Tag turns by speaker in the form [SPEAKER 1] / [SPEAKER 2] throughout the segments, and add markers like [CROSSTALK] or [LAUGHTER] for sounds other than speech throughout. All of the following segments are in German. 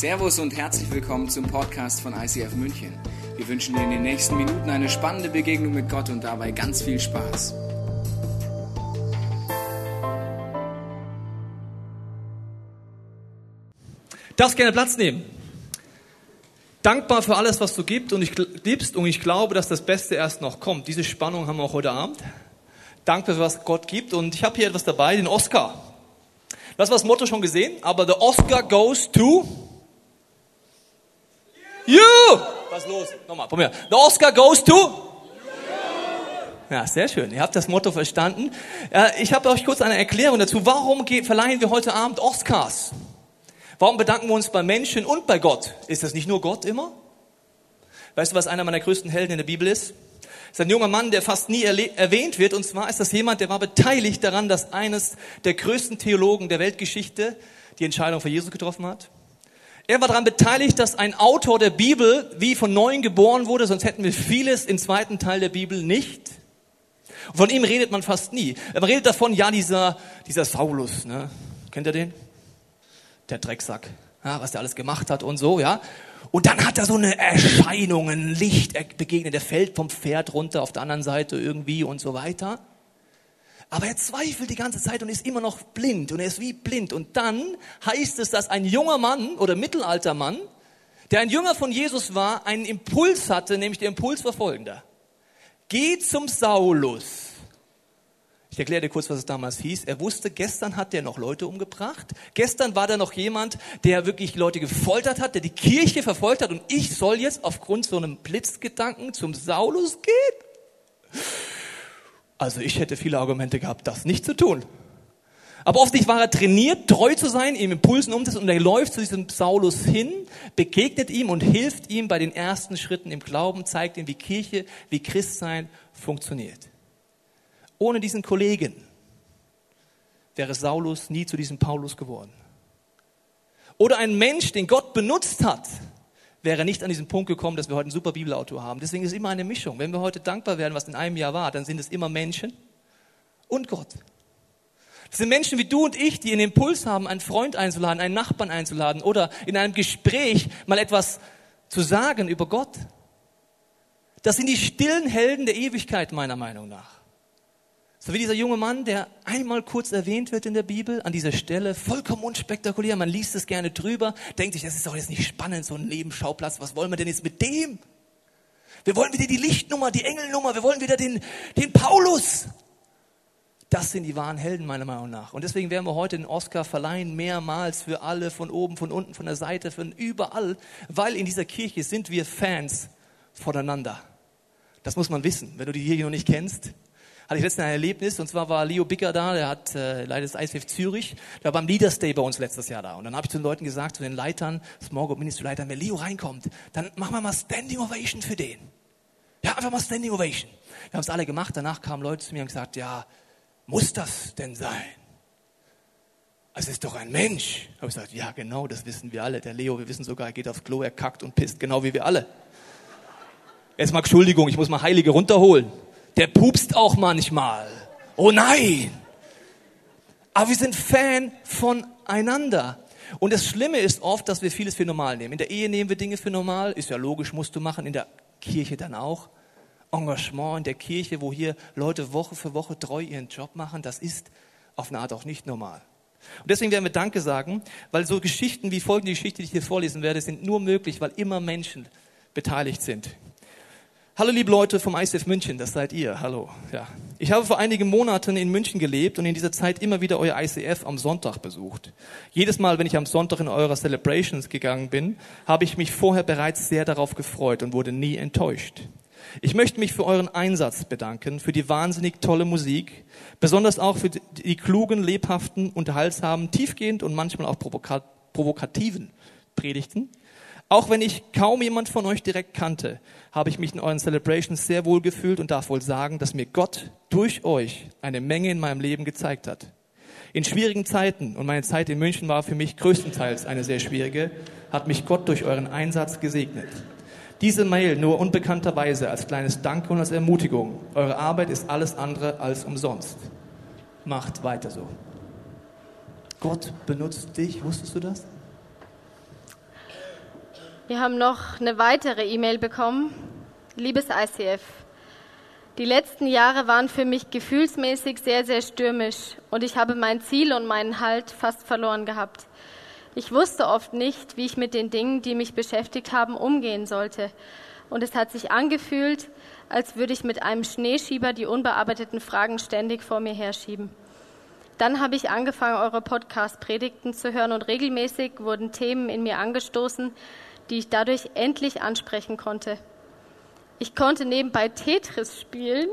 [SPEAKER 1] Servus und herzlich willkommen zum Podcast von ICF München. Wir wünschen dir in den nächsten Minuten eine spannende Begegnung mit Gott und dabei ganz viel Spaß.
[SPEAKER 2] Darfst gerne Platz nehmen. Dankbar für alles, was du gibst und ich, gibst und ich glaube, dass das Beste erst noch kommt. Diese Spannung haben wir auch heute Abend. Dankbar für was Gott gibt und ich habe hier etwas dabei, den Oscar. Du hast das Motto schon gesehen, aber the Oscar goes to you. Was los? Nochmal, mir. The Oscar goes to ja, sehr schön. Ihr habt das Motto verstanden. Ich habe euch kurz eine Erklärung dazu. Warum verleihen wir heute Abend Oscars? Warum bedanken wir uns bei Menschen und bei Gott? Ist das nicht nur Gott immer? Weißt du, was einer meiner größten Helden in der Bibel ist? Das ist ein junger Mann, der fast nie erwähnt wird. Und zwar ist das jemand, der war beteiligt daran, dass eines der größten Theologen der Weltgeschichte die Entscheidung für Jesus getroffen hat. Er war daran beteiligt, dass ein Autor der Bibel wie von neuem geboren wurde, sonst hätten wir vieles im zweiten Teil der Bibel nicht. Von ihm redet man fast nie. Man redet davon, ja, dieser, dieser Saulus, ne? kennt ihr den? Der Drecksack, ja, was der alles gemacht hat und so, ja. Und dann hat er so eine Erscheinung, ein Licht begegnet, der fällt vom Pferd runter auf der anderen Seite irgendwie und so weiter. Aber er zweifelt die ganze Zeit und ist immer noch blind und er ist wie blind. Und dann heißt es, dass ein junger Mann oder mittelalter Mann, der ein Jünger von Jesus war, einen Impuls hatte, nämlich der Impuls war folgender. Geh zum Saulus. Ich erkläre dir kurz, was es damals hieß. Er wusste, gestern hat der noch Leute umgebracht. Gestern war da noch jemand, der wirklich Leute gefoltert hat, der die Kirche verfolgt hat. Und ich soll jetzt aufgrund so einem Blitzgedanken zum Saulus gehen? Also ich hätte viele Argumente gehabt, das nicht zu tun. Aber offensichtlich war er trainiert, treu zu sein, ihm Impulsen umzusetzen und er läuft zu diesem Saulus hin, begegnet ihm und hilft ihm bei den ersten Schritten im Glauben, zeigt ihm, wie Kirche, wie Christsein funktioniert. Ohne diesen Kollegen wäre Saulus nie zu diesem Paulus geworden. Oder ein Mensch, den Gott benutzt hat, wäre nicht an diesen Punkt gekommen, dass wir heute einen super Bibelautor haben. Deswegen ist es immer eine Mischung. Wenn wir heute dankbar werden, was in einem Jahr war, dann sind es immer Menschen und Gott. Das sind Menschen wie du und ich, die einen Impuls haben, einen Freund einzuladen, einen Nachbarn einzuladen oder in einem Gespräch mal etwas zu sagen über Gott. Das sind die stillen Helden der Ewigkeit, meiner Meinung nach. So wie dieser junge Mann, der einmal kurz erwähnt wird in der Bibel, an dieser Stelle, vollkommen unspektakulär, man liest es gerne drüber, denkt sich, das ist doch jetzt nicht spannend, so ein Nebenschauplatz, was wollen wir denn jetzt mit dem? Wir wollen wieder die Lichtnummer, die Engelnummer, wir wollen wieder den, den Paulus. Das sind die wahren Helden meiner Meinung nach. Und deswegen werden wir heute den Oscar verleihen, mehrmals für alle, von oben, von unten, von der Seite, von überall, weil in dieser Kirche sind wir Fans voneinander. Das muss man wissen. Wenn du die Kirche noch nicht kennst, hatte ich letztens ein Erlebnis, und zwar war Leo Bicker da, der hat äh, leider das ICF Zürich, der war beim Leaders Day bei uns letztes Jahr da. Und dann habe ich zu den Leuten gesagt, zu den Leitern, Small Group Ministry Leitern, wenn Leo reinkommt, dann machen wir mal Standing Ovation für den. Ja, einfach mal Standing Ovation. Wir haben es alle gemacht, danach kamen Leute zu mir und gesagt, ja, muss das denn sein? Es ist doch ein Mensch. Habe ich gesagt, ja genau, das wissen wir alle. Der Leo, wir wissen sogar, er geht aufs Klo, er kackt und pisst, genau wie wir alle. Jetzt mal Entschuldigung, ich muss mal Heilige runterholen der pupst auch manchmal. Oh nein! Aber wir sind Fan voneinander. Und das Schlimme ist oft, dass wir vieles für normal nehmen. In der Ehe nehmen wir Dinge für normal, ist ja logisch, musst du machen, in der Kirche dann auch. Engagement in der Kirche, wo hier Leute Woche für Woche treu ihren Job machen, das ist auf eine Art auch nicht normal. Und deswegen werden wir Danke sagen, weil so Geschichten wie folgende Geschichte, die ich hier vorlesen werde, sind nur möglich, weil immer Menschen beteiligt sind. Hallo liebe Leute vom ICF München, das seid ihr. Hallo. Ja. Ich habe vor einigen Monaten in München gelebt und in dieser Zeit immer wieder euer ICF am Sonntag besucht. Jedes Mal, wenn ich am Sonntag in eurer Celebrations gegangen bin, habe ich mich vorher bereits sehr darauf gefreut und wurde nie enttäuscht. Ich möchte mich für euren Einsatz bedanken, für die wahnsinnig tolle Musik, besonders auch für die klugen, lebhaften, unterhaltsamen, tiefgehend und manchmal auch provokativen Predigten. Auch wenn ich kaum jemand von euch direkt kannte, habe ich mich in euren Celebrations sehr wohl gefühlt und darf wohl sagen, dass mir Gott durch euch eine Menge in meinem Leben gezeigt hat. In schwierigen Zeiten, und meine Zeit in München war für mich größtenteils eine sehr schwierige, hat mich Gott durch euren Einsatz gesegnet. Diese Mail nur unbekannterweise als kleines Danke und als Ermutigung. Eure Arbeit ist alles andere als umsonst. Macht weiter so. Gott benutzt dich, wusstest du das?
[SPEAKER 3] Wir haben noch eine weitere E-Mail bekommen. Liebes ICF, die letzten Jahre waren für mich gefühlsmäßig sehr, sehr stürmisch und ich habe mein Ziel und meinen Halt fast verloren gehabt. Ich wusste oft nicht, wie ich mit den Dingen, die mich beschäftigt haben, umgehen sollte. Und es hat sich angefühlt, als würde ich mit einem Schneeschieber die unbearbeiteten Fragen ständig vor mir herschieben. Dann habe ich angefangen, eure Podcast-Predigten zu hören und regelmäßig wurden Themen in mir angestoßen, die ich dadurch endlich ansprechen konnte. Ich konnte nebenbei Tetris spielen.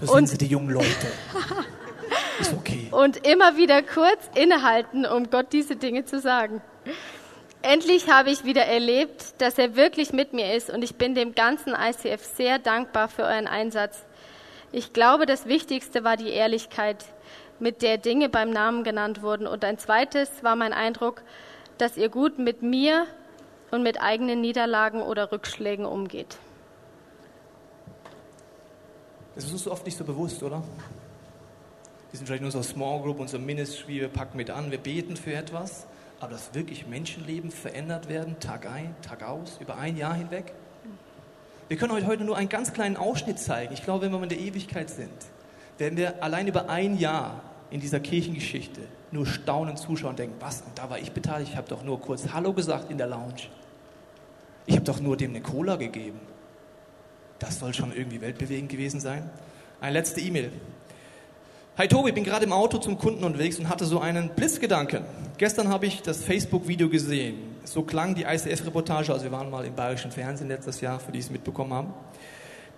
[SPEAKER 2] So sind sie, die jungen Leute. [LAUGHS] Ist okay.
[SPEAKER 3] Und immer wieder kurz innehalten, um Gott diese Dinge zu sagen. Endlich habe ich wieder erlebt, dass er wirklich mit mir ist und ich bin dem ganzen ICF sehr dankbar für euren Einsatz. Ich glaube, das Wichtigste war die Ehrlichkeit, mit der Dinge beim Namen genannt wurden. Und ein zweites war mein Eindruck, dass ihr gut mit mir und mit eigenen Niederlagen oder Rückschlägen umgeht.
[SPEAKER 2] Das ist uns oft nicht so bewusst, oder? Wir sind vielleicht nur so Small Group, unser Ministry, wir packen mit an, wir beten für etwas, aber dass wirklich Menschenleben verändert werden, Tag ein, Tag aus, über ein Jahr hinweg. Wir können euch heute nur einen ganz kleinen Ausschnitt zeigen. Ich glaube, wenn wir in der Ewigkeit sind, werden wir allein über ein Jahr in dieser Kirchengeschichte nur staunen zuschauen und denken, was, und da war ich beteiligt, ich habe doch nur kurz Hallo gesagt in der Lounge. Ich habe doch nur dem eine Cola gegeben. Das soll schon irgendwie weltbewegend gewesen sein. Eine letzte E-Mail. Hi Tobi, bin gerade im Auto zum Kunden unterwegs und hatte so einen Blitzgedanken. Gestern habe ich das Facebook-Video gesehen. So klang die ICF-Reportage, also wir waren mal im bayerischen Fernsehen letztes Jahr, für die es mitbekommen haben.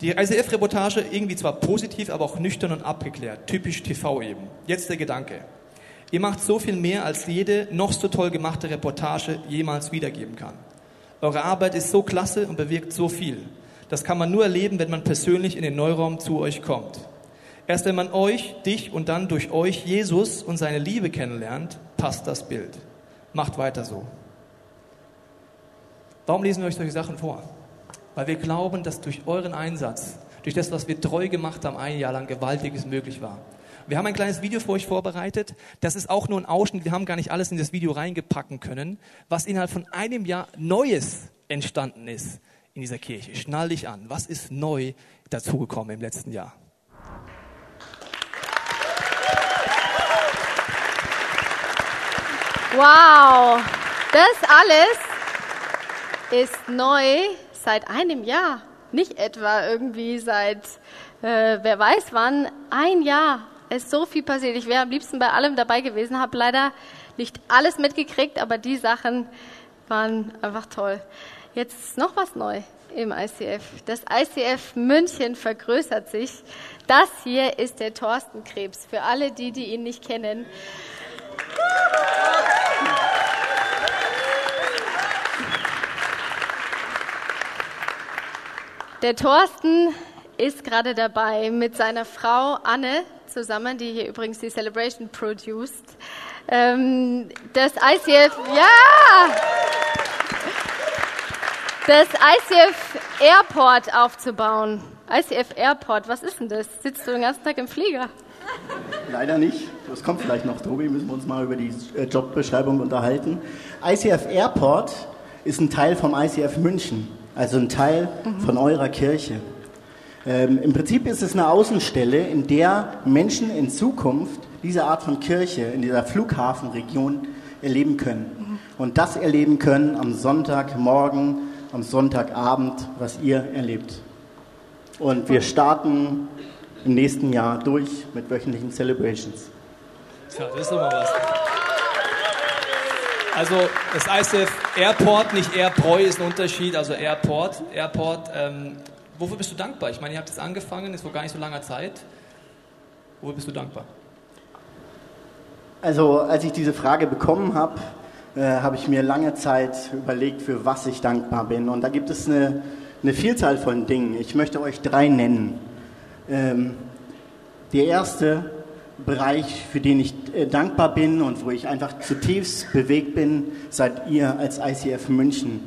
[SPEAKER 2] Die ICF-Reportage irgendwie zwar positiv, aber auch nüchtern und abgeklärt. Typisch TV eben. Jetzt der Gedanke. Ihr macht so viel mehr, als jede noch so toll gemachte Reportage jemals wiedergeben kann. Eure Arbeit ist so klasse und bewirkt so viel. Das kann man nur erleben, wenn man persönlich in den Neuraum zu euch kommt. Erst wenn man euch, dich und dann durch euch Jesus und seine Liebe kennenlernt, passt das Bild. Macht weiter so. Warum lesen wir euch solche Sachen vor? Weil wir glauben, dass durch euren Einsatz, durch das, was wir treu gemacht haben, ein Jahr lang Gewaltiges möglich war. Wir haben ein kleines Video für euch vorbereitet. Das ist auch nur ein Ausschnitt. Wir haben gar nicht alles in das Video reingepacken können, was innerhalb von einem Jahr Neues entstanden ist in dieser Kirche. Schnall dich an. Was ist neu dazugekommen im letzten Jahr?
[SPEAKER 3] Wow, das alles ist neu seit einem Jahr. Nicht etwa irgendwie seit, äh, wer weiß wann, ein Jahr ist so viel passiert. Ich wäre am liebsten bei allem dabei gewesen, habe leider nicht alles mitgekriegt, aber die Sachen waren einfach toll. Jetzt ist noch was neu im ICF. Das ICF München vergrößert sich. Das hier ist der Thorsten Krebs, für alle die, die ihn nicht kennen. Der Thorsten ist gerade dabei, mit seiner Frau Anne zusammen, die hier übrigens die Celebration produced. Ähm, das ICF, ja! Das ICF Airport aufzubauen. ICF Airport, was ist denn das? Sitzt du den ganzen Tag im Flieger?
[SPEAKER 4] Leider nicht. Das kommt vielleicht noch, Tobi. Müssen wir uns mal über die äh, Jobbeschreibung unterhalten. ICF Airport ist ein Teil vom ICF München, also ein Teil von eurer Kirche. Ähm, Im Prinzip ist es eine Außenstelle, in der Menschen in Zukunft diese Art von Kirche in dieser Flughafenregion erleben können. Und das erleben können am Sonntagmorgen, am Sonntagabend, was ihr erlebt. Und wir starten im nächsten Jahr durch mit wöchentlichen Celebrations.
[SPEAKER 2] Tja, das ist doch mal was. Also das ICF Airport, nicht Airpreu ist ein Unterschied, also Airport. Airport ähm, Wofür bist du dankbar? Ich meine, ihr habt es angefangen, ist vor gar nicht so langer Zeit. Wofür bist du dankbar?
[SPEAKER 4] Also, als ich diese Frage bekommen habe, äh, habe ich mir lange Zeit überlegt, für was ich dankbar bin. Und da gibt es eine, eine Vielzahl von Dingen. Ich möchte euch drei nennen. Ähm, der erste Bereich, für den ich äh, dankbar bin und wo ich einfach zutiefst bewegt bin, seid ihr als ICF München,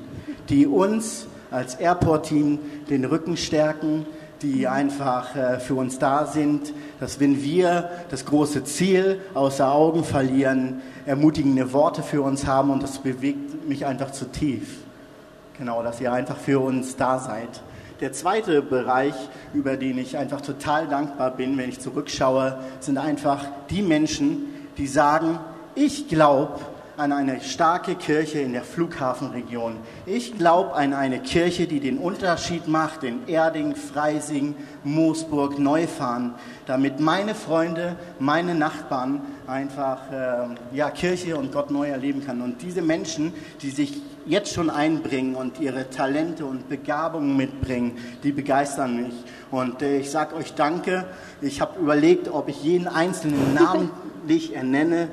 [SPEAKER 4] die uns als Airport-Team den Rücken stärken, die einfach äh, für uns da sind, dass wenn wir das große Ziel außer Augen verlieren, ermutigende Worte für uns haben und das bewegt mich einfach zu tief. Genau, dass ihr einfach für uns da seid. Der zweite Bereich, über den ich einfach total dankbar bin, wenn ich zurückschaue, sind einfach die Menschen, die sagen, ich glaube, an eine starke Kirche in der Flughafenregion. Ich glaube an eine Kirche, die den Unterschied macht in Erding, Freising, Moosburg, Neufahren, damit meine Freunde, meine Nachbarn einfach äh, ja, Kirche und Gott neu erleben kann. Und diese Menschen, die sich jetzt schon einbringen und ihre Talente und Begabungen mitbringen, die begeistern mich. Und äh, ich sage euch danke. Ich habe überlegt, ob ich jeden einzelnen [LAUGHS] namentlich ernenne,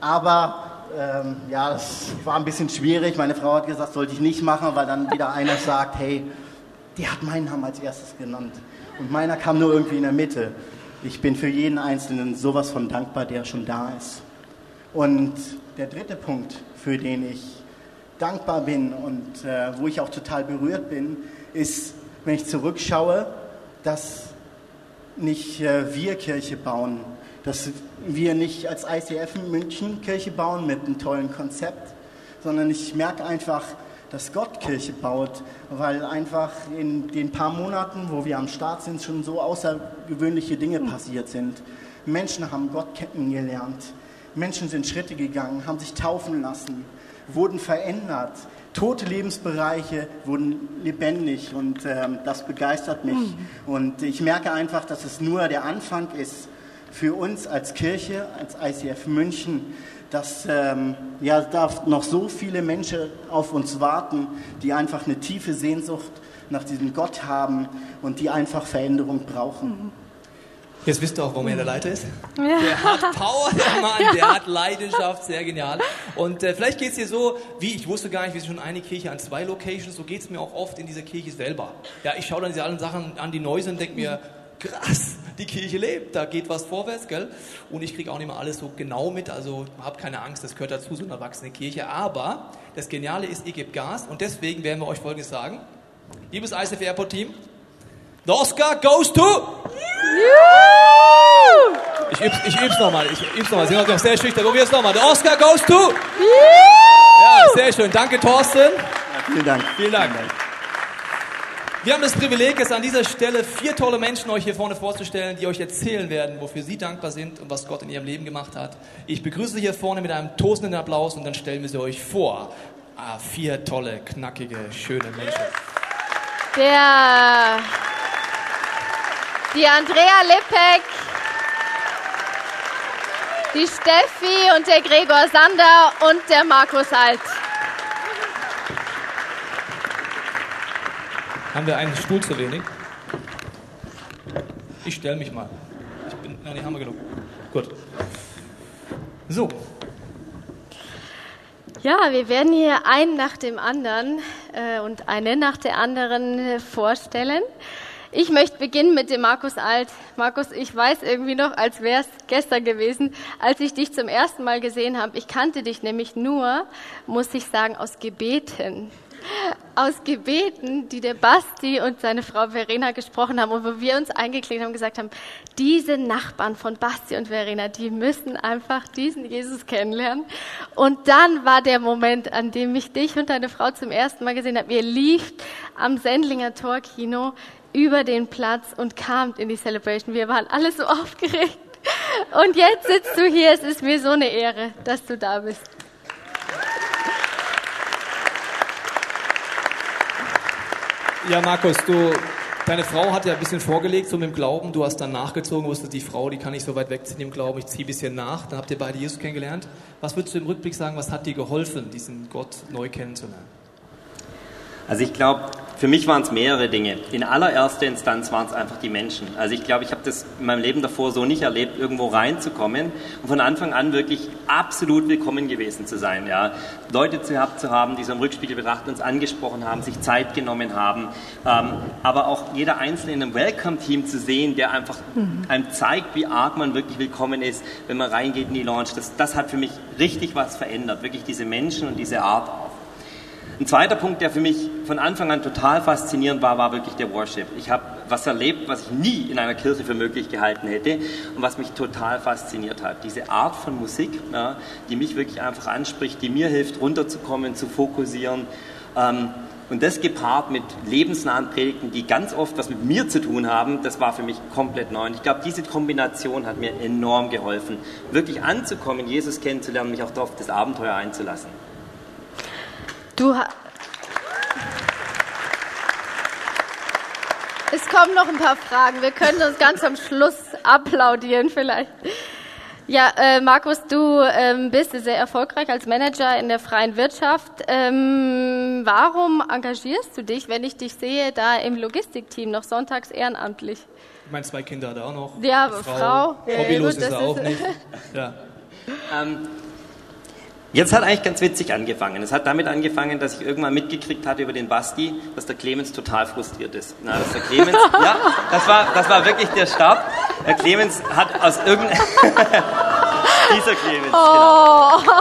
[SPEAKER 4] aber ähm, ja, das war ein bisschen schwierig. Meine Frau hat gesagt, sollte ich nicht machen, weil dann wieder einer sagt, hey, der hat meinen Namen als erstes genannt. Und meiner kam nur irgendwie in der Mitte. Ich bin für jeden Einzelnen sowas von dankbar, der schon da ist. Und der dritte Punkt, für den ich dankbar bin und äh, wo ich auch total berührt bin, ist, wenn ich zurückschaue, dass nicht äh, wir Kirche bauen, dass wir nicht als ICF in München Kirche bauen mit einem tollen Konzept, sondern ich merke einfach, dass Gott Kirche baut, weil einfach in den paar Monaten, wo wir am Start sind, schon so außergewöhnliche Dinge passiert sind. Menschen haben Gott kennengelernt, Menschen sind Schritte gegangen, haben sich taufen lassen, wurden verändert, tote Lebensbereiche wurden lebendig und ähm, das begeistert mich. Mhm. Und ich merke einfach, dass es nur der Anfang ist für uns als Kirche, als ICF München, dass ähm, ja, da noch so viele Menschen auf uns warten, die einfach eine tiefe Sehnsucht nach diesem Gott haben und die einfach Veränderung brauchen.
[SPEAKER 2] Jetzt wisst ihr auch, warum er der Leiter ist. Ja. Der hat Power, der [LAUGHS] Mann, ja. der hat Leidenschaft, sehr genial. Und äh, vielleicht geht es dir so, wie ich wusste gar nicht, wir sind schon eine Kirche an zwei Locations, so geht es mir auch oft in dieser Kirche selber. Ja, ich schaue dann diese allen Sachen an, die neu sind, denke mir, krass, die Kirche lebt, da geht was vorwärts, gell? Und ich kriege auch nicht mal alles so genau mit, also hab keine Angst, das gehört dazu, so eine erwachsene Kirche. Aber das Geniale ist, ihr gebt Gas und deswegen werden wir euch Folgendes sagen. Liebes ISF Airport Team, the Oscar goes to... Ich üb's, ich üb's nochmal, ich üb's nochmal, Sie sind noch sehr schüchtern, probier's nochmal. The Oscar goes to... Ja, sehr schön, danke Thorsten. Ja,
[SPEAKER 4] vielen Dank.
[SPEAKER 2] Vielen Dank. Vielen Dank. Wir haben das Privileg, jetzt an dieser Stelle vier tolle Menschen euch hier vorne vorzustellen, die euch erzählen werden, wofür sie dankbar sind und was Gott in ihrem Leben gemacht hat. Ich begrüße sie hier vorne mit einem tosenden Applaus und dann stellen wir sie euch vor. Ah, vier tolle, knackige, schöne Menschen.
[SPEAKER 3] Der, die Andrea Lippek, die Steffi und der Gregor Sander und der Markus Alt.
[SPEAKER 2] Haben wir einen Stuhl zu wenig? Ich stelle mich mal. Ich bin, nein, die haben wir genug. Gut. So.
[SPEAKER 3] Ja, wir werden hier einen nach dem anderen äh, und eine nach der anderen vorstellen. Ich möchte beginnen mit dem Markus Alt. Markus, ich weiß irgendwie noch, als wäre es gestern gewesen, als ich dich zum ersten Mal gesehen habe. Ich kannte dich nämlich nur, muss ich sagen, aus Gebeten aus Gebeten, die der Basti und seine Frau Verena gesprochen haben und wo wir uns eingeklinkt haben und gesagt haben, diese Nachbarn von Basti und Verena, die müssen einfach diesen Jesus kennenlernen. Und dann war der Moment, an dem ich dich und deine Frau zum ersten Mal gesehen habe. Ihr lieft am Sendlinger Torkino über den Platz und kamt in die Celebration. Wir waren alle so aufgeregt. Und jetzt sitzt du hier. Es ist mir so eine Ehre, dass du da bist.
[SPEAKER 2] Ja, Markus, du, deine Frau hat ja ein bisschen vorgelegt, so mit dem Glauben. Du hast dann nachgezogen, wusstest, die Frau, die kann nicht so weit wegziehen im Glauben, ich ziehe ein bisschen nach. Dann habt ihr beide Jesus kennengelernt. Was würdest du im Rückblick sagen, was hat dir geholfen, diesen Gott neu kennenzulernen?
[SPEAKER 5] Also ich glaube, für mich waren es mehrere Dinge. In allererster Instanz waren es einfach die Menschen. Also ich glaube, ich habe das in meinem Leben davor so nicht erlebt, irgendwo reinzukommen und von Anfang an wirklich absolut willkommen gewesen zu sein. Ja. Leute gehabt zu haben, die so im Rückspiegel betrachtet uns angesprochen haben, sich Zeit genommen haben, ähm, aber auch jeder Einzelne in einem Welcome-Team zu sehen, der einfach mhm. einem zeigt, wie arg man wirklich willkommen ist, wenn man reingeht in die Launch. Das, das hat für mich richtig was verändert, wirklich diese Menschen und diese Art auch. Ein zweiter Punkt, der für mich von Anfang an total faszinierend war, war wirklich der Worship. Ich habe was erlebt, was ich nie in einer Kirche für möglich gehalten hätte und was mich total fasziniert hat. Diese Art von Musik, ja, die mich wirklich einfach anspricht, die mir hilft, runterzukommen, zu fokussieren. Ähm, und das gepaart mit lebensnahen Predigten, die ganz oft was mit mir zu tun haben, das war für mich komplett neu. Und ich glaube, diese Kombination hat mir enorm geholfen, wirklich anzukommen, Jesus kennenzulernen, mich auch auf das Abenteuer einzulassen.
[SPEAKER 3] Du es kommen noch ein paar Fragen. Wir können uns ganz am Schluss applaudieren vielleicht. Ja, äh, Markus, du ähm, bist sehr erfolgreich als Manager in der freien Wirtschaft. Ähm, warum engagierst du dich, wenn ich dich sehe, da im Logistikteam noch sonntags ehrenamtlich?
[SPEAKER 2] Meine zwei Kinder hat er auch noch.
[SPEAKER 3] Ja, Frau. Frau.
[SPEAKER 2] Hobbylos ja, ist er auch nicht. [LAUGHS]
[SPEAKER 5] Ja. Ähm, Jetzt hat eigentlich ganz witzig angefangen. Es hat damit angefangen, dass ich irgendwann mitgekriegt hatte über den Basti, dass der Clemens total frustriert ist. Na, dass der Clemens, [LAUGHS] ja, das war, das war wirklich der Start. Der Clemens hat aus irgendeinem, [LAUGHS] dieser Clemens, oh. genau.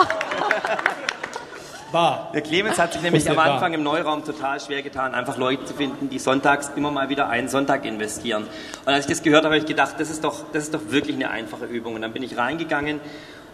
[SPEAKER 5] War. [LAUGHS] Der Clemens hat sich nämlich am Anfang im Neuraum total schwer getan, einfach Leute zu finden, die sonntags immer mal wieder einen Sonntag investieren. Und als ich das gehört habe, habe ich gedacht, das ist doch, das ist doch wirklich eine einfache Übung. Und dann bin ich reingegangen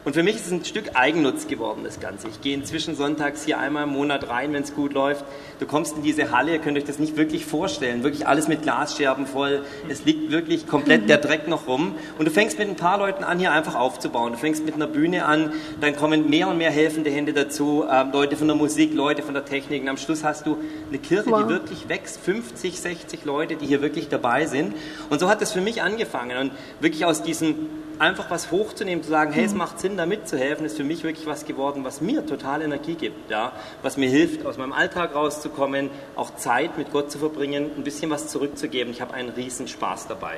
[SPEAKER 5] und für mich ist es ein Stück Eigennutz geworden, das Ganze. Ich gehe inzwischen sonntags hier einmal im Monat rein, wenn es gut läuft. Du kommst in diese Halle, ihr könnt euch das nicht wirklich vorstellen. Wirklich alles mit Glasscherben voll. Es liegt wirklich komplett der Dreck noch rum. Und du fängst mit ein paar Leuten an, hier einfach aufzubauen. Du fängst mit einer Bühne an, dann kommen mehr und mehr helfende Hände dazu. Äh, Leute von der Musik, Leute von der Technik. Und am Schluss hast du eine Kirche, wow. die wirklich wächst. 50, 60 Leute, die hier wirklich dabei sind. Und so hat es für mich angefangen. Und wirklich aus diesem einfach was hochzunehmen, zu sagen, hey, es mhm. macht Sinn, da mitzuhelfen, ist für mich wirklich was geworden, was mir total Energie gibt, ja? was mir hilft, aus meinem Alltag rauszukommen, auch Zeit mit Gott zu verbringen, ein bisschen was zurückzugeben. Ich habe einen riesen Spaß dabei.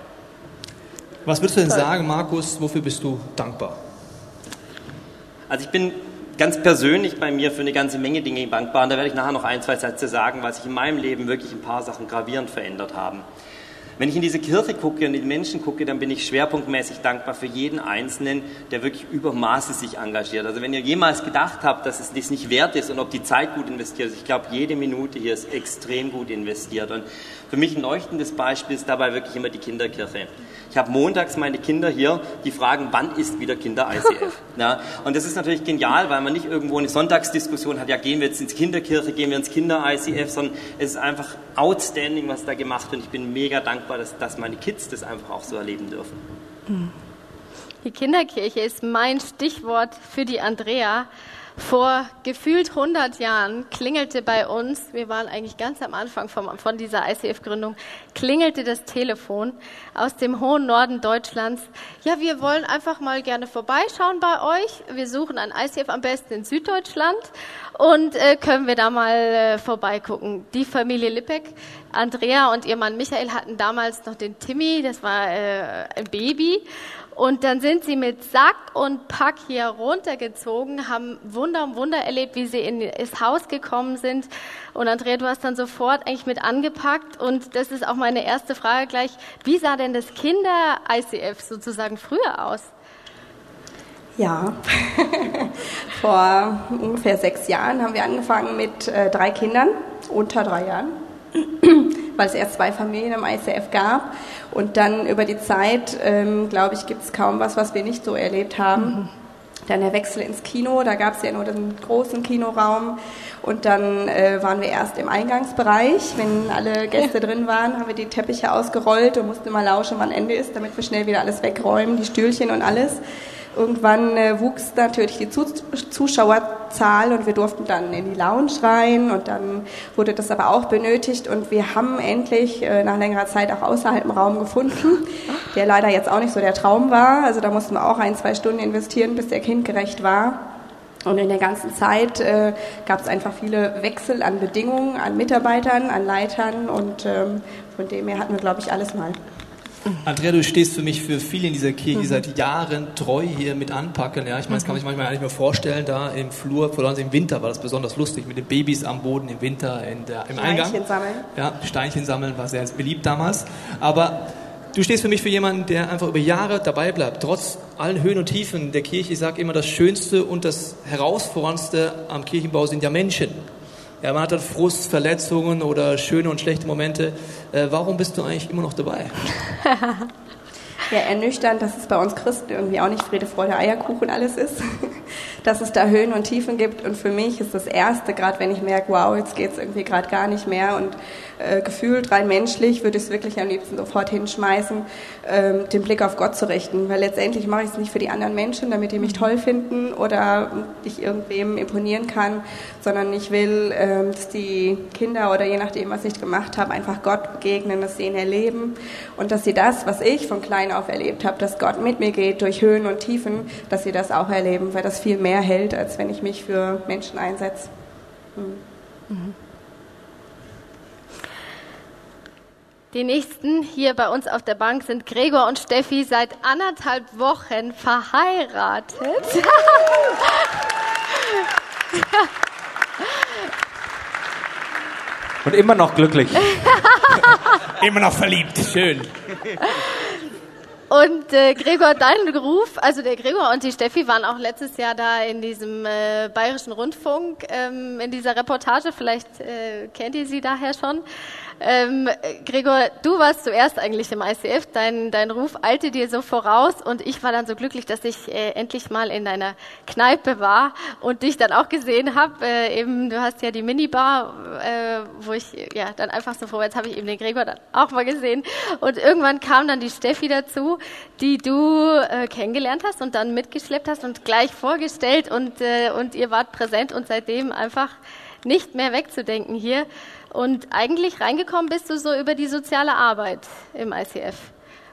[SPEAKER 2] Was würdest du denn sagen, Markus, wofür bist du dankbar?
[SPEAKER 5] Also ich bin ganz persönlich bei mir für eine ganze Menge Dinge dankbar und da werde ich nachher noch ein, zwei Sätze sagen, weil sich in meinem Leben wirklich ein paar Sachen gravierend verändert haben. Wenn ich in diese Kirche gucke und in die Menschen gucke, dann bin ich schwerpunktmäßig dankbar für jeden Einzelnen, der wirklich über Maße sich engagiert. Also wenn ihr jemals gedacht habt, dass es nicht wert ist und ob die Zeit gut investiert ist, ich glaube, jede Minute hier ist extrem gut investiert. Und für mich ein leuchtendes Beispiel ist dabei wirklich immer die Kinderkirche. Ich habe montags meine Kinder hier, die fragen, wann ist wieder Kinder-ICF? Ja, [LAUGHS] und das ist natürlich genial, weil man nicht irgendwo eine Sonntagsdiskussion hat, ja, gehen wir jetzt ins Kinderkirche, gehen wir ins Kinder-ICF, sondern es ist einfach outstanding, was da gemacht wird. Und ich bin mega dankbar, dass, dass meine Kids das einfach auch so erleben dürfen.
[SPEAKER 3] Die Kinderkirche ist mein Stichwort für die Andrea. Vor gefühlt 100 Jahren klingelte bei uns, wir waren eigentlich ganz am Anfang von, von dieser ICF-Gründung, klingelte das Telefon aus dem hohen Norden Deutschlands. Ja, wir wollen einfach mal gerne vorbeischauen bei euch. Wir suchen ein ICF am besten in Süddeutschland und äh, können wir da mal äh, vorbeigucken. Die Familie Lippeck, Andrea und ihr Mann Michael hatten damals noch den Timmy, das war äh, ein Baby und dann sind sie mit Sack und Pack hier runtergezogen, haben Wunder um Wunder erlebt, wie sie in das Haus gekommen sind. Und Andrea, du hast dann sofort eigentlich mit angepackt. Und das ist auch meine erste Frage gleich. Wie sah denn das Kinder-ICF sozusagen früher aus?
[SPEAKER 6] Ja, [LAUGHS] vor ungefähr sechs Jahren haben wir angefangen mit äh, drei Kindern, unter drei Jahren, [CLEARS THROAT] weil es erst zwei Familien im ICF gab. Und dann über die Zeit, ähm, glaube ich, gibt es kaum was, was wir nicht so erlebt haben. Mhm. Dann der Wechsel ins Kino, da gab es ja nur den großen Kinoraum. Und dann äh, waren wir erst im Eingangsbereich. Wenn alle Gäste drin waren, haben wir die Teppiche ausgerollt und mussten immer lauschen, wann Ende ist, damit wir schnell wieder alles wegräumen, die Stühlchen und alles. Irgendwann äh, wuchs natürlich die Zuschauerzahl und wir durften dann in die Lounge rein und dann wurde das aber auch benötigt und wir haben endlich äh, nach längerer Zeit auch außerhalb einen Raum gefunden, der leider jetzt auch nicht so der Traum war. Also da mussten wir auch ein, zwei Stunden investieren, bis der kindgerecht war. Und in der ganzen Zeit äh, gab es einfach viele Wechsel an Bedingungen, an Mitarbeitern, an Leitern und ähm, von dem her hatten wir, glaube ich, alles mal.
[SPEAKER 2] Andrea, du stehst für mich für viele in dieser Kirche, die mhm. seit Jahren treu hier mit anpacken. Ja, ich meine, das kann man sich manchmal gar nicht mehr vorstellen. Da im Flur, vor allem im Winter war das besonders lustig mit den Babys am Boden im Winter in der, im Eingang.
[SPEAKER 6] Steinchen sammeln.
[SPEAKER 2] Ja, Steinchen sammeln war sehr beliebt damals. Aber du stehst für mich für jemanden, der einfach über Jahre dabei bleibt, trotz allen Höhen und Tiefen der Kirche. Ich sage immer, das Schönste und das Herausforderndste am Kirchenbau sind ja Menschen. Ja, man hat dann Frust, Verletzungen oder schöne und schlechte Momente. Äh, warum bist du eigentlich immer noch dabei? [LAUGHS]
[SPEAKER 6] ja, ernüchternd, dass es bei uns Christen irgendwie auch nicht Friede, Freude, Eierkuchen alles ist. [LAUGHS] dass es da Höhen und Tiefen gibt. Und für mich ist das Erste, gerade wenn ich merke, wow, jetzt geht es irgendwie gerade gar nicht mehr und äh, gefühlt rein menschlich würde ich es wirklich am liebsten sofort hinschmeißen, ähm, den Blick auf Gott zu richten. Weil letztendlich mache ich es nicht für die anderen Menschen, damit die mich toll finden oder ich irgendwem imponieren kann, sondern ich will, ähm, dass die Kinder oder je nachdem, was ich gemacht habe, einfach Gott begegnen, dass sie ihn erleben und dass sie das, was ich von klein auf erlebt habe, dass Gott mit mir geht durch Höhen und Tiefen, dass sie das auch erleben, weil das viel mehr hält, als wenn ich mich für Menschen einsetze. Hm. Mhm.
[SPEAKER 3] Die nächsten hier bei uns auf der Bank sind Gregor und Steffi seit anderthalb Wochen verheiratet. [LAUGHS]
[SPEAKER 7] Und immer noch glücklich. [LAUGHS]
[SPEAKER 2] immer noch verliebt. Schön.
[SPEAKER 3] Und äh, Gregor, dein Ruf, also der Gregor und die Steffi waren auch letztes Jahr da in diesem äh, Bayerischen Rundfunk, ähm, in dieser Reportage, vielleicht äh, kennt ihr sie daher schon. Ähm, Gregor, du warst zuerst eigentlich im ICF, dein, dein Ruf eilte dir so voraus und ich war dann so glücklich, dass ich äh, endlich mal in deiner Kneipe war und dich dann auch gesehen habe. Äh, eben, du hast ja die Minibar, äh, wo ich ja dann einfach so jetzt habe ich eben den Gregor dann auch mal gesehen und irgendwann kam dann die Steffi dazu, die du äh, kennengelernt hast und dann mitgeschleppt hast und gleich vorgestellt und, äh, und ihr wart präsent und seitdem einfach nicht mehr wegzudenken hier. Und eigentlich reingekommen bist du so über die soziale Arbeit im ICF.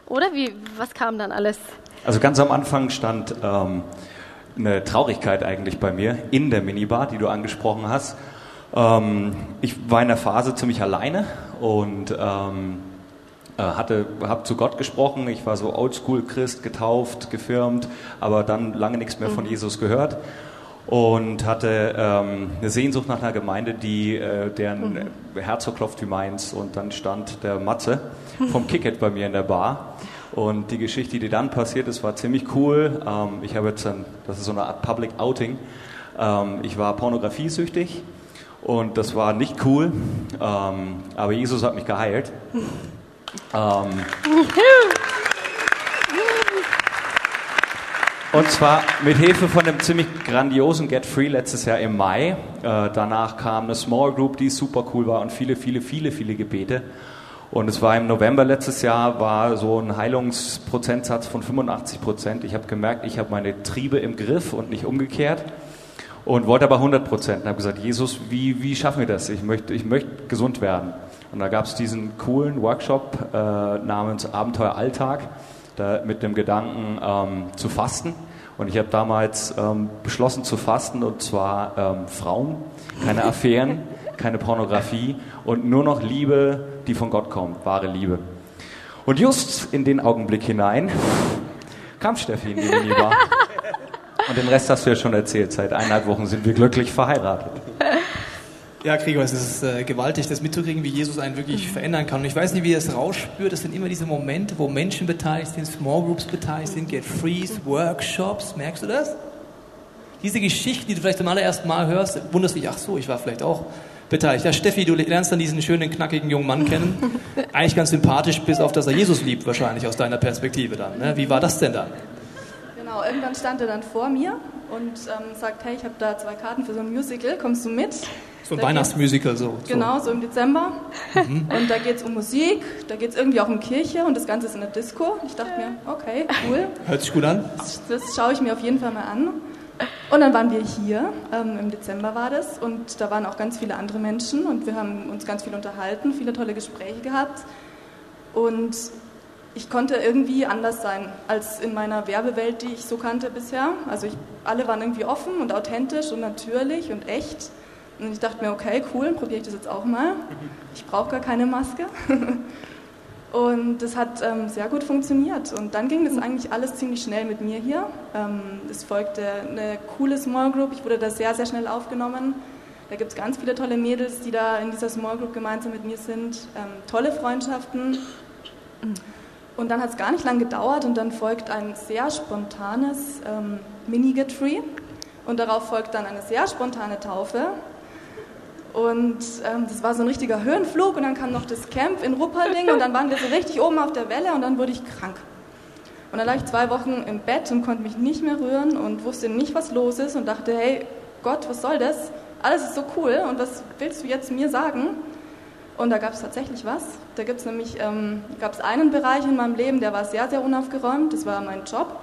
[SPEAKER 3] Oder wie, was kam dann alles?
[SPEAKER 7] Also ganz am Anfang stand ähm, eine Traurigkeit eigentlich bei mir in der Minibar, die du angesprochen hast. Ähm, ich war in der Phase ziemlich alleine und ähm, äh, hatte, habe zu Gott gesprochen. Ich war so Oldschool-Christ, getauft, gefirmt, aber dann lange nichts mehr von mhm. Jesus gehört und hatte ähm, eine Sehnsucht nach einer Gemeinde, die äh, deren mhm. Herz so klopft wie meins. Und dann stand der Matze vom [LAUGHS] Kicket bei mir in der Bar. Und die Geschichte, die dann passiert ist, war ziemlich cool. Ähm, ich habe jetzt ein, das ist so eine Art Public Outing. Ähm, ich war pornografiesüchtig und das war nicht cool. Ähm, aber Jesus hat mich geheilt. [LAUGHS] Ähm, [LAUGHS] Und zwar mit Hilfe von einem ziemlich grandiosen Get Free letztes Jahr im Mai. Äh, danach kam eine Small Group, die super cool war und viele, viele, viele, viele Gebete. Und es war im November letztes Jahr, war so ein Heilungsprozentsatz von 85 Prozent. Ich habe gemerkt, ich habe meine Triebe im Griff und nicht umgekehrt. Und wollte aber 100 Prozent. Und habe gesagt, Jesus, wie, wie schaffen wir das? Ich möchte, ich möchte gesund werden. Und da gab es diesen coolen Workshop äh, namens Abenteuer Alltag da, mit dem Gedanken ähm, zu fasten. Und ich habe damals ähm, beschlossen zu fasten und zwar ähm, Frauen, keine Affären, [LAUGHS] keine Pornografie und nur noch Liebe, die von Gott kommt, wahre Liebe. Und just in den Augenblick hinein [LAUGHS] kam Steffi in die Minibar. [LAUGHS] Und den Rest hast du ja schon erzählt. Seit eineinhalb Wochen sind wir glücklich verheiratet.
[SPEAKER 2] Ja, Gregor, es ist äh, gewaltig, das mitzukriegen, wie Jesus einen wirklich mhm. verändern kann. Und ich weiß nicht, wie ihr das rausspürt. Das sind immer diese Momente, wo Menschen beteiligt sind, Small Groups beteiligt sind, Get Frees, Workshops. Merkst du das? Diese Geschichte, die du vielleicht zum allerersten Mal hörst, wunderst dich, ach so, ich war vielleicht auch beteiligt. Ja, Steffi, du lernst dann diesen schönen, knackigen jungen Mann kennen. [LAUGHS] Eigentlich ganz sympathisch, bis auf, dass er Jesus liebt, wahrscheinlich aus deiner Perspektive dann. Ne? Wie war das denn dann?
[SPEAKER 8] Genau, irgendwann stand er dann vor mir und ähm, sagt, hey, ich habe da zwei Karten für so ein Musical, kommst du mit?
[SPEAKER 2] So ein Weihnachtsmusical so.
[SPEAKER 8] Genau, so im Dezember. Mhm. [LAUGHS] Und da geht es um Musik, da geht es irgendwie auch um Kirche und das Ganze ist in der Disco. Ich dachte mir, okay, cool.
[SPEAKER 2] Hört sich gut an.
[SPEAKER 8] Das, das schaue ich mir auf jeden Fall mal an. Und dann waren wir hier, ähm, im Dezember war das, und da waren auch ganz viele andere Menschen und wir haben uns ganz viel unterhalten, viele tolle Gespräche gehabt. Und ich konnte irgendwie anders sein als in meiner Werbewelt, die ich so kannte bisher. Also ich, alle waren irgendwie offen und authentisch und natürlich und echt. Und ich dachte mir, okay, cool, probiere ich das jetzt auch mal. Ich brauche gar keine Maske. [LAUGHS] Und das hat ähm, sehr gut funktioniert. Und dann ging das eigentlich alles ziemlich schnell mit mir hier. Ähm, es folgte eine coole Small Group. Ich wurde da sehr, sehr schnell aufgenommen. Da gibt es ganz viele tolle Mädels, die da in dieser Small Group gemeinsam mit mir sind. Ähm, tolle Freundschaften. Und dann hat es gar nicht lange gedauert und dann folgt ein sehr spontanes ähm, Mini-Get Free. Und darauf folgt dann eine sehr spontane Taufe. Und ähm, das war so ein richtiger Höhenflug und dann kam noch das Camp in Rupperling und dann waren wir so richtig oben auf der Welle und dann wurde ich krank. Und dann lag ich zwei Wochen im Bett und konnte mich nicht mehr rühren und wusste nicht, was los ist und dachte, hey Gott, was soll das? Alles ist so cool und was willst du jetzt mir sagen? Und da gab es tatsächlich was. Da gibt es nämlich ähm, gab's einen Bereich in meinem Leben, der war sehr, sehr unaufgeräumt. Das war mein Job.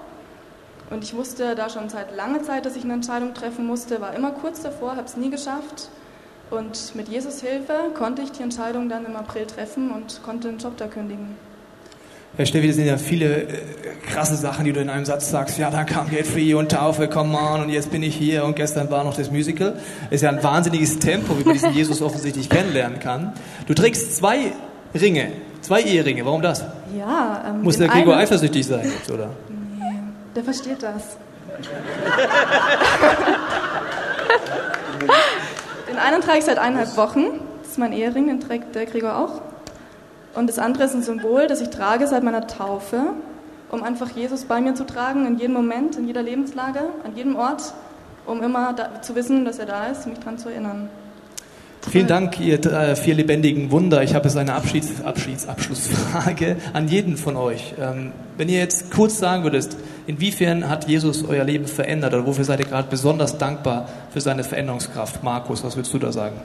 [SPEAKER 8] Und ich wusste da schon seit langer Zeit, dass ich eine Entscheidung treffen musste, war immer kurz davor, habe es nie geschafft. Und mit Jesus Hilfe konnte ich die Entscheidung dann im April treffen und konnte den Job da kündigen.
[SPEAKER 2] Herr Steffi, das sind ja viele äh, krasse Sachen, die du in einem Satz sagst. Ja, dann kam Get Free und Taufe, come on, und jetzt bin ich hier und gestern war noch das Musical. Ist ja ein wahnsinniges Tempo, wie man diesen Jesus offensichtlich kennenlernen kann. Du trägst zwei Ringe, zwei Eheringe. Warum das?
[SPEAKER 8] Ja, ähm,
[SPEAKER 2] Muss der Gregor eifersüchtig sein jetzt, oder?
[SPEAKER 8] Nee, der versteht das. [LAUGHS] Den einen trage ich seit eineinhalb Wochen. Das ist mein Ehering, den trägt der Gregor auch. Und das andere ist ein Symbol, das ich trage seit meiner Taufe, um einfach Jesus bei mir zu tragen, in jedem Moment, in jeder Lebenslage, an jedem Ort, um immer da, zu wissen, dass er da ist, mich daran zu erinnern.
[SPEAKER 2] Vielen Dank, ihr äh, vier lebendigen Wunder. Ich habe jetzt eine Abschieds, Abschieds, Abschlussfrage an jeden von euch. Ähm, wenn ihr jetzt kurz sagen würdest, inwiefern hat Jesus euer Leben verändert oder wofür seid ihr gerade besonders dankbar für seine Veränderungskraft? Markus, was würdest du da sagen?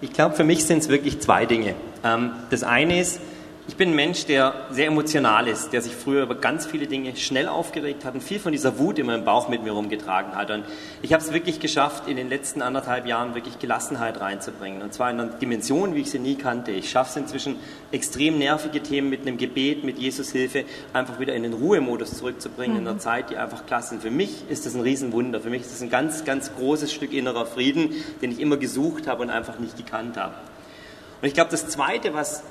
[SPEAKER 5] Ich glaube, für mich sind es wirklich zwei Dinge. Ähm, das eine ist, ich bin ein Mensch, der sehr emotional ist, der sich früher über ganz viele Dinge schnell aufgeregt hat und viel von dieser Wut immer im Bauch mit mir rumgetragen hat. Und ich habe es wirklich geschafft, in den letzten anderthalb Jahren wirklich Gelassenheit reinzubringen. Und zwar in einer Dimension, wie ich sie nie kannte. Ich schaffe es inzwischen, extrem nervige Themen mit einem Gebet, mit Jesus Hilfe, einfach wieder in den Ruhemodus zurückzubringen, mhm. in einer Zeit, die einfach klasse ist. Für mich ist das ein Riesenwunder. Für mich ist das ein ganz, ganz großes Stück innerer Frieden, den ich immer gesucht habe und einfach nicht gekannt habe. Und ich glaube, das Zweite, was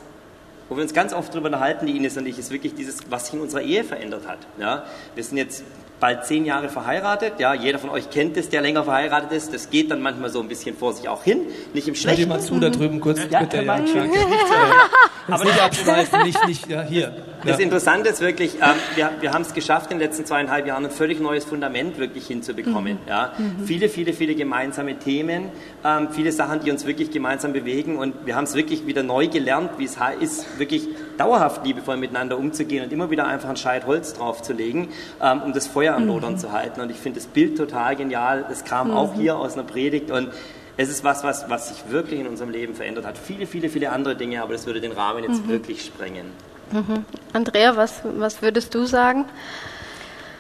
[SPEAKER 5] wo wir uns ganz oft darüber unterhalten, die Ines und ich, ist wirklich dieses, was sich in unserer Ehe verändert hat. Ja, wir sind jetzt bald zehn Jahre verheiratet. Ja, jeder von euch kennt es, der länger verheiratet ist. Das geht dann manchmal so ein bisschen vor sich auch hin, nicht im Schlechten.
[SPEAKER 2] Hör dir mal zu da drüben kurz,
[SPEAKER 5] ja,
[SPEAKER 2] bitte. Ja. Nicht, [LAUGHS] äh, Aber nicht abschweifen, nicht, nicht, ja, hier.
[SPEAKER 5] Ja. Das Interessante ist wirklich, ähm, wir, wir haben es geschafft, in den letzten zweieinhalb Jahren ein völlig neues Fundament wirklich hinzubekommen. Mhm. Ja. Mhm. Viele, viele, viele gemeinsame Themen, ähm, viele Sachen, die uns wirklich gemeinsam bewegen und wir haben es wirklich wieder neu gelernt, wie es ist, wirklich dauerhaft liebevoll miteinander umzugehen und immer wieder einfach ein Scheit Holz draufzulegen, ähm, um das Feuer am Lodern mhm. zu halten. Und ich finde das Bild total genial. Das kam mhm. auch hier aus einer Predigt und es ist was, was, was sich wirklich in unserem Leben verändert hat. Viele, viele, viele andere Dinge, aber das würde den Rahmen jetzt mhm. wirklich sprengen.
[SPEAKER 3] Mhm. Andrea, was, was würdest du sagen?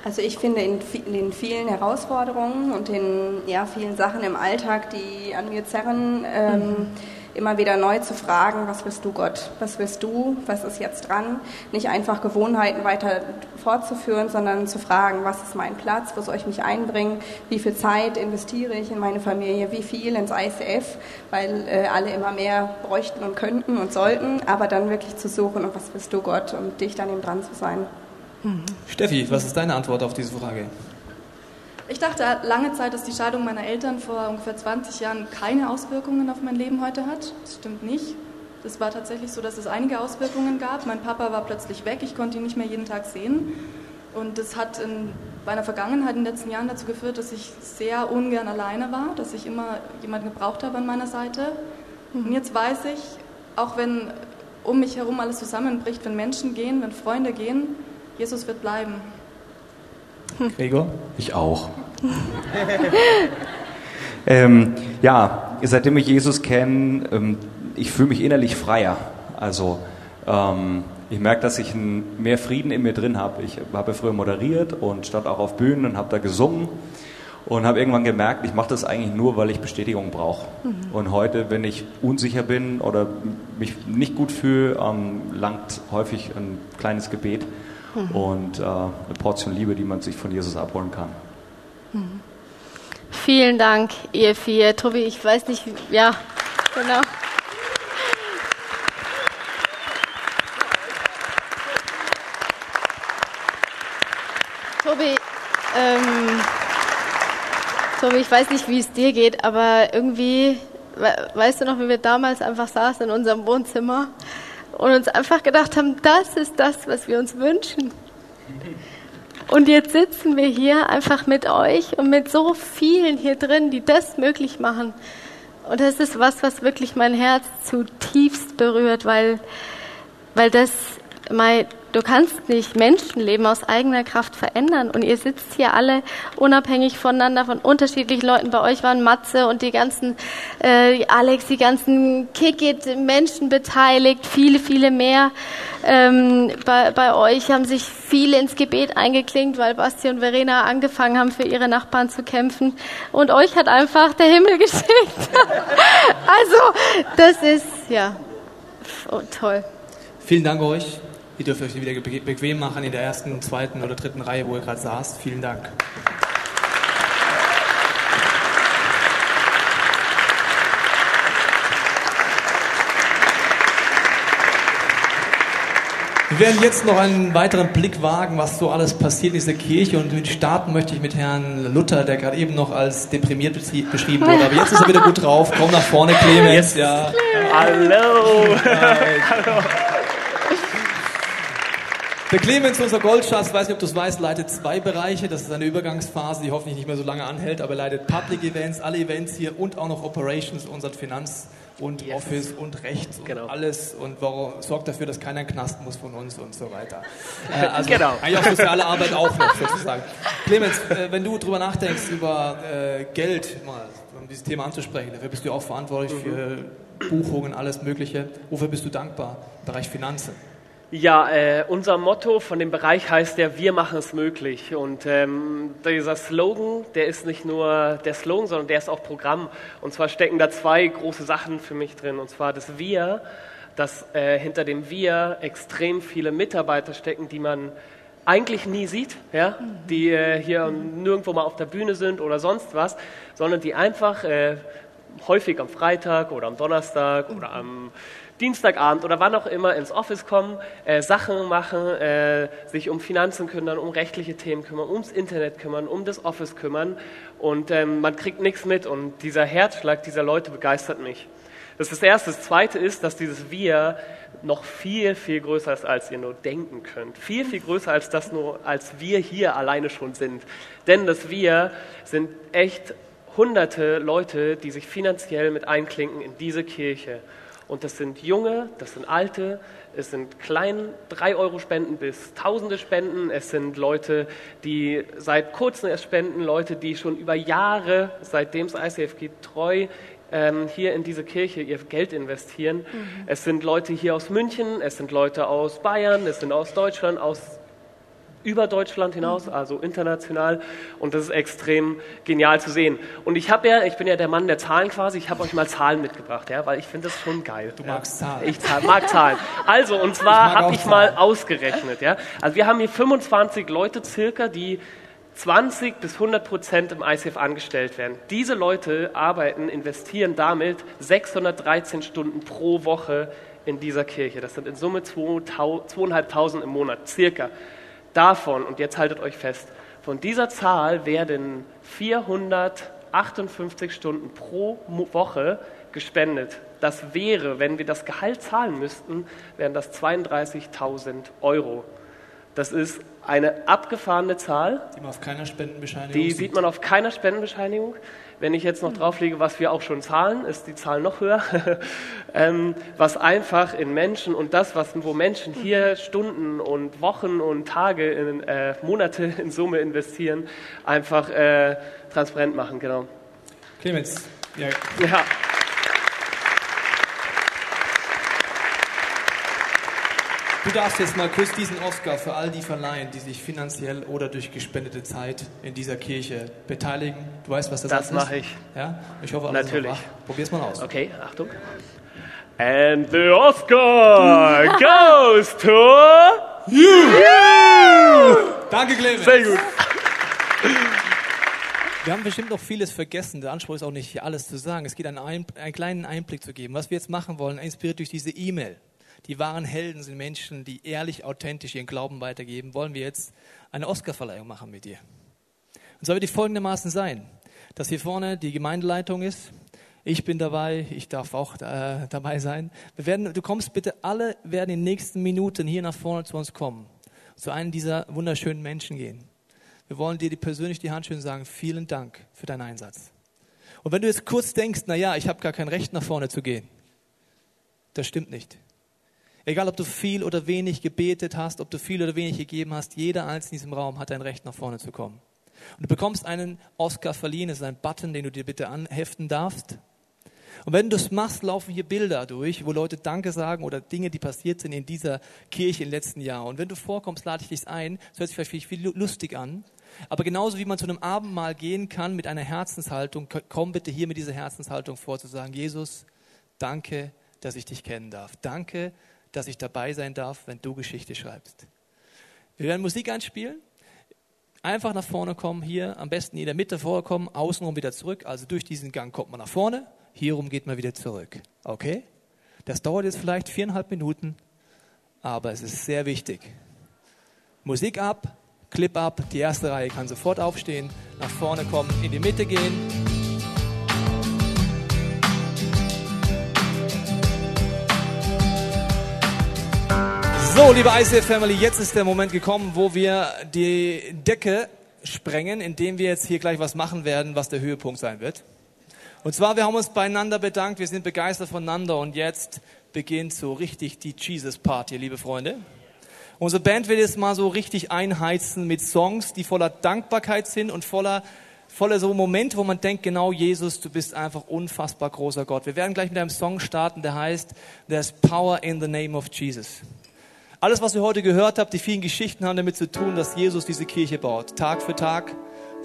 [SPEAKER 6] Also ich finde in, in, den vielen Herausforderungen und den ja, vielen Sachen im Alltag, die an mir zerren, ähm, mhm immer wieder neu zu fragen, was willst du Gott, was willst du, was ist jetzt dran, nicht einfach Gewohnheiten weiter fortzuführen, sondern zu fragen, was ist mein Platz, wo soll ich mich einbringen, wie viel Zeit investiere ich in meine Familie, wie viel ins ICF, weil äh, alle immer mehr bräuchten und könnten und sollten, aber dann wirklich zu suchen, und was willst du Gott? Und dich dann eben dran zu sein.
[SPEAKER 2] Steffi, was ist deine Antwort auf diese Frage?
[SPEAKER 8] Ich dachte lange Zeit, dass die Scheidung meiner Eltern vor ungefähr 20 Jahren keine Auswirkungen auf mein Leben heute hat. Das stimmt nicht. Es war tatsächlich so, dass es einige Auswirkungen gab. Mein Papa war plötzlich weg, ich konnte ihn nicht mehr jeden Tag sehen. Und das hat in meiner Vergangenheit in den letzten Jahren dazu geführt, dass ich sehr ungern alleine war, dass ich immer jemanden gebraucht habe an meiner Seite. Und jetzt weiß ich, auch wenn um mich herum alles zusammenbricht, wenn Menschen gehen, wenn Freunde gehen, Jesus wird bleiben.
[SPEAKER 2] Gregor?
[SPEAKER 7] Ich auch. [LAUGHS] ähm, ja, seitdem ich Jesus kenne, ähm, ich fühle mich innerlich freier. Also ähm, ich merke, dass ich ein, mehr Frieden in mir drin habe. Ich habe früher moderiert und stand auch auf Bühnen und habe da gesungen und habe irgendwann gemerkt, ich mache das eigentlich nur, weil ich Bestätigung brauche. Mhm. Und heute, wenn ich unsicher bin oder mich nicht gut fühle, ähm, langt häufig ein kleines Gebet mhm. und äh, eine Portion Liebe, die man sich von Jesus abholen kann.
[SPEAKER 3] Mhm. Vielen Dank, ihr vier. Tobi, ich weiß nicht, ja, genau. Tobi, ähm, Tobi, ich weiß nicht, wie es dir geht, aber irgendwie, weißt du noch, wie wir damals einfach saßen in unserem Wohnzimmer und uns einfach gedacht haben, das ist das, was wir uns wünschen. Und jetzt sitzen wir hier einfach mit euch und mit so vielen hier drin, die das möglich machen. Und das ist was, was wirklich mein Herz zutiefst berührt, weil, weil das, mein, Du kannst nicht Menschenleben aus eigener Kraft verändern. Und ihr sitzt hier alle unabhängig voneinander, von unterschiedlichen Leuten. Bei euch waren Matze und die ganzen, äh, Alex, die ganzen Kick-It-Menschen beteiligt, viele, viele mehr. Ähm, bei, bei euch haben sich viele ins Gebet eingeklinkt, weil Basti und Verena angefangen haben, für ihre Nachbarn zu kämpfen. Und euch hat einfach der Himmel [LAUGHS] geschickt. also, das ist, ja, oh, toll.
[SPEAKER 2] Vielen Dank euch. Ihr dürft euch wieder bequem machen in der ersten, zweiten oder dritten Reihe, wo ihr gerade saßt. Vielen Dank. Wir werden jetzt noch einen weiteren Blick wagen, was so alles passiert in dieser Kirche. Und starten möchte ich mit Herrn Luther, der gerade eben noch als deprimiert beschrieben wurde. Aber jetzt ist er wieder gut drauf. Komm nach vorne, Clemens. Ja.
[SPEAKER 9] Hallo. [LAUGHS] Hallo.
[SPEAKER 2] Der Clemens, unser Goldschatz, weiß nicht, ob du es weißt, leitet zwei Bereiche. Das ist eine Übergangsphase, die hoffentlich nicht mehr so lange anhält, aber er leitet Public Events, alle Events hier und auch noch Operations, unser Finanz- und yes. Office und Rechts und genau. alles und warum, sorgt dafür, dass keiner in Knast muss von uns und so weiter. Äh, [LAUGHS] also genau. eigentlich auch soziale Arbeit auch noch sozusagen. Clemens, äh, wenn du drüber nachdenkst über äh, Geld, mal, um dieses Thema anzusprechen, dafür bist du auch verantwortlich mhm. für Buchungen, alles Mögliche. Wofür bist du dankbar im Bereich Finanzen?
[SPEAKER 9] Ja, äh, unser Motto von dem Bereich heißt ja, wir machen es möglich. Und ähm, dieser Slogan, der ist nicht nur der Slogan, sondern der ist auch Programm. Und zwar stecken da zwei große Sachen für mich drin. Und zwar das Wir, dass äh, hinter dem Wir extrem viele Mitarbeiter stecken, die man eigentlich nie sieht, ja? die äh, hier nirgendwo mal auf der Bühne sind oder sonst was, sondern die einfach äh, häufig am Freitag oder am Donnerstag oder am Dienstagabend oder wann auch immer ins Office kommen, äh, Sachen machen, äh, sich um Finanzen kümmern, um rechtliche Themen kümmern, ums Internet kümmern, um das Office kümmern und ähm, man kriegt nichts mit und dieser Herzschlag dieser Leute begeistert mich. Das ist das Erste. Das Zweite ist, dass dieses Wir noch viel, viel größer ist, als ihr nur denken könnt. Viel, viel größer als das nur, als wir hier alleine schon sind. Denn das Wir sind echt hunderte Leute, die sich finanziell mit einklinken in diese Kirche. Und das sind junge, das sind alte, es sind klein 3 Euro Spenden bis tausende Spenden. Es sind Leute, die seit kurzem erst spenden, Leute, die schon über Jahre, seitdem es ICF gibt, treu ähm, hier in diese Kirche ihr Geld investieren. Mhm. Es sind Leute hier aus München, es sind Leute aus Bayern, es sind aus Deutschland, aus über Deutschland hinaus, also international. Und das ist extrem genial zu sehen. Und ich habe ja, ich bin ja der Mann der Zahlen quasi, ich habe euch mal Zahlen mitgebracht, ja, weil ich finde das schon geil.
[SPEAKER 2] Du magst Zahlen.
[SPEAKER 9] Ich mag Zahlen. Also, und zwar habe ich mal ausgerechnet, ja. Also wir haben hier 25 Leute circa, die 20 bis 100 Prozent im ICF angestellt werden. Diese Leute arbeiten, investieren damit 613 Stunden pro Woche in dieser Kirche. Das sind in Summe 2.500 im Monat, circa. Davon, und jetzt haltet euch fest, von dieser Zahl werden 458 Stunden pro Woche gespendet. Das wäre, wenn wir das Gehalt zahlen müssten, wären das 32.000 Euro. Das ist eine abgefahrene Zahl.
[SPEAKER 2] Die man auf keiner Spendenbescheinigung
[SPEAKER 9] Die sieht man auf keiner Spendenbescheinigung. Wenn ich jetzt noch drauflege, was wir auch schon zahlen, ist die Zahl noch höher. [LAUGHS] ähm, was einfach in Menschen und das, was, wo Menschen hier Stunden und Wochen und Tage, in, äh, Monate [LAUGHS] in Summe investieren, einfach äh, transparent machen, genau.
[SPEAKER 2] Clemens.
[SPEAKER 9] Ja. ja.
[SPEAKER 2] Du darfst jetzt mal kurz diesen Oscar für all die verleihen, die sich finanziell oder durch gespendete Zeit in dieser Kirche beteiligen. Du weißt, was das,
[SPEAKER 9] das ist?
[SPEAKER 2] Das
[SPEAKER 9] mache ich.
[SPEAKER 2] Ja? Ich hoffe, alles
[SPEAKER 9] Natürlich.
[SPEAKER 2] Probier's mal aus.
[SPEAKER 9] Okay, Achtung. And the Oscar [LAUGHS] goes to you. you.
[SPEAKER 2] Danke, Clemens.
[SPEAKER 9] Sehr gut.
[SPEAKER 2] Wir haben bestimmt noch vieles vergessen. Der Anspruch ist auch nicht, hier alles zu sagen. Es geht einen, einen kleinen Einblick zu geben. Was wir jetzt machen wollen, inspiriert durch diese E-Mail die wahren Helden sind Menschen, die ehrlich, authentisch ihren Glauben weitergeben, wollen wir jetzt eine Oscarverleihung machen mit dir. Und wird die folgendermaßen sein, dass hier vorne die Gemeindeleitung ist. Ich bin dabei, ich darf auch äh, dabei sein. Wir werden, du kommst bitte, alle werden in den nächsten Minuten hier nach vorne zu uns kommen, zu einem dieser wunderschönen Menschen gehen. Wir wollen dir persönlich die Hand und sagen, vielen Dank für deinen Einsatz. Und wenn du jetzt kurz denkst, na ja, ich habe gar kein Recht nach vorne zu gehen, das stimmt nicht. Egal, ob du viel oder wenig gebetet hast, ob du viel oder wenig gegeben hast, jeder Einzelne in diesem Raum hat ein Recht, nach vorne zu kommen. Und du bekommst einen Oscar verliehen, das ist ein Button, den du dir bitte anheften darfst. Und wenn du das machst, laufen hier Bilder durch, wo Leute Danke sagen oder Dinge, die passiert sind in dieser Kirche im letzten Jahr. Und wenn du vorkommst, lade ich dich ein. Das hört sich vielleicht viel lustig an. Aber genauso wie man zu einem Abendmahl gehen kann mit einer Herzenshaltung, komm bitte hier mit dieser Herzenshaltung vor, zu sagen, Jesus, danke, dass ich dich kennen darf. Danke, dass ich dabei sein darf, wenn du Geschichte schreibst. Wir werden Musik einspielen. Einfach nach vorne kommen, hier am besten in der Mitte vorkommen, außenrum wieder zurück. Also durch diesen Gang kommt man nach vorne, hierum geht man wieder zurück. Okay? Das dauert jetzt vielleicht viereinhalb Minuten, aber es ist sehr wichtig. Musik ab, Clip ab, die erste Reihe kann sofort aufstehen, nach vorne kommen, in die Mitte gehen. So, liebe ICF Family, jetzt ist der Moment gekommen, wo wir die Decke sprengen, indem wir jetzt hier gleich was machen werden, was der Höhepunkt sein wird. Und zwar, wir haben uns beieinander bedankt, wir sind begeistert voneinander und jetzt beginnt so richtig die Jesus Party, liebe Freunde. Unsere Band will jetzt mal so richtig einheizen mit Songs, die voller Dankbarkeit sind und voller voller so Momente, wo man denkt, genau Jesus, du bist einfach unfassbar großer Gott. Wir werden gleich mit einem Song starten, der heißt There's Power in the Name of Jesus. Alles, was wir heute gehört haben, die vielen Geschichten haben damit zu tun, dass Jesus diese Kirche baut. Tag für Tag,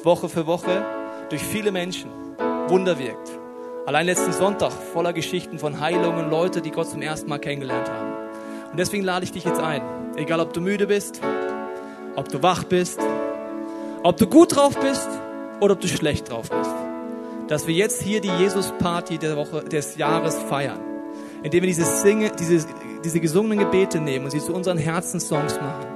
[SPEAKER 2] Woche für Woche, durch viele Menschen. Wunder wirkt. Allein letzten Sonntag voller Geschichten von Heilungen, Leute, die Gott zum ersten Mal kennengelernt haben. Und deswegen lade ich dich jetzt ein. Egal, ob du müde bist, ob du wach bist, ob du gut drauf bist oder ob du schlecht drauf bist. Dass wir jetzt hier die Jesus-Party der Woche, des Jahres feiern. Indem wir diese, Singe, diese diese gesungenen Gebete nehmen und sie zu unseren Herzenssongs machen,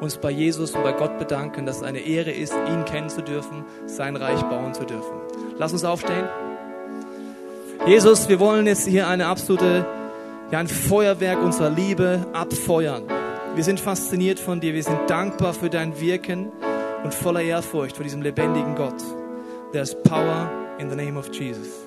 [SPEAKER 2] uns bei Jesus und bei Gott bedanken, dass es eine Ehre ist, ihn kennen zu dürfen, sein Reich bauen zu dürfen. Lass uns aufstehen. Jesus, wir wollen jetzt hier eine absolute, ja, ein Feuerwerk unserer Liebe abfeuern. Wir sind fasziniert von dir, wir sind dankbar für dein Wirken und voller Ehrfurcht vor diesem lebendigen Gott. There's power in the name of Jesus.